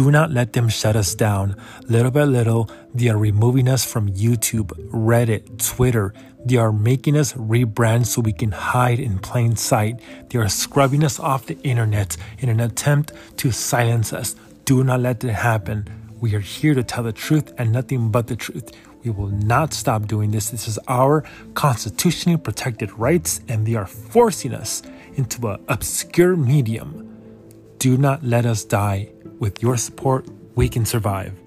Do not let them shut us down. Little by little, they are removing us from YouTube, Reddit, Twitter. They are making us rebrand so we can hide in plain sight. They are scrubbing us off the internet in an attempt to silence us. Do not let it happen. We are here to tell the truth and nothing but the truth. We will not stop doing this. This is our constitutionally protected rights, and they are forcing us into an obscure medium. Do not let us die. With your support, we can survive.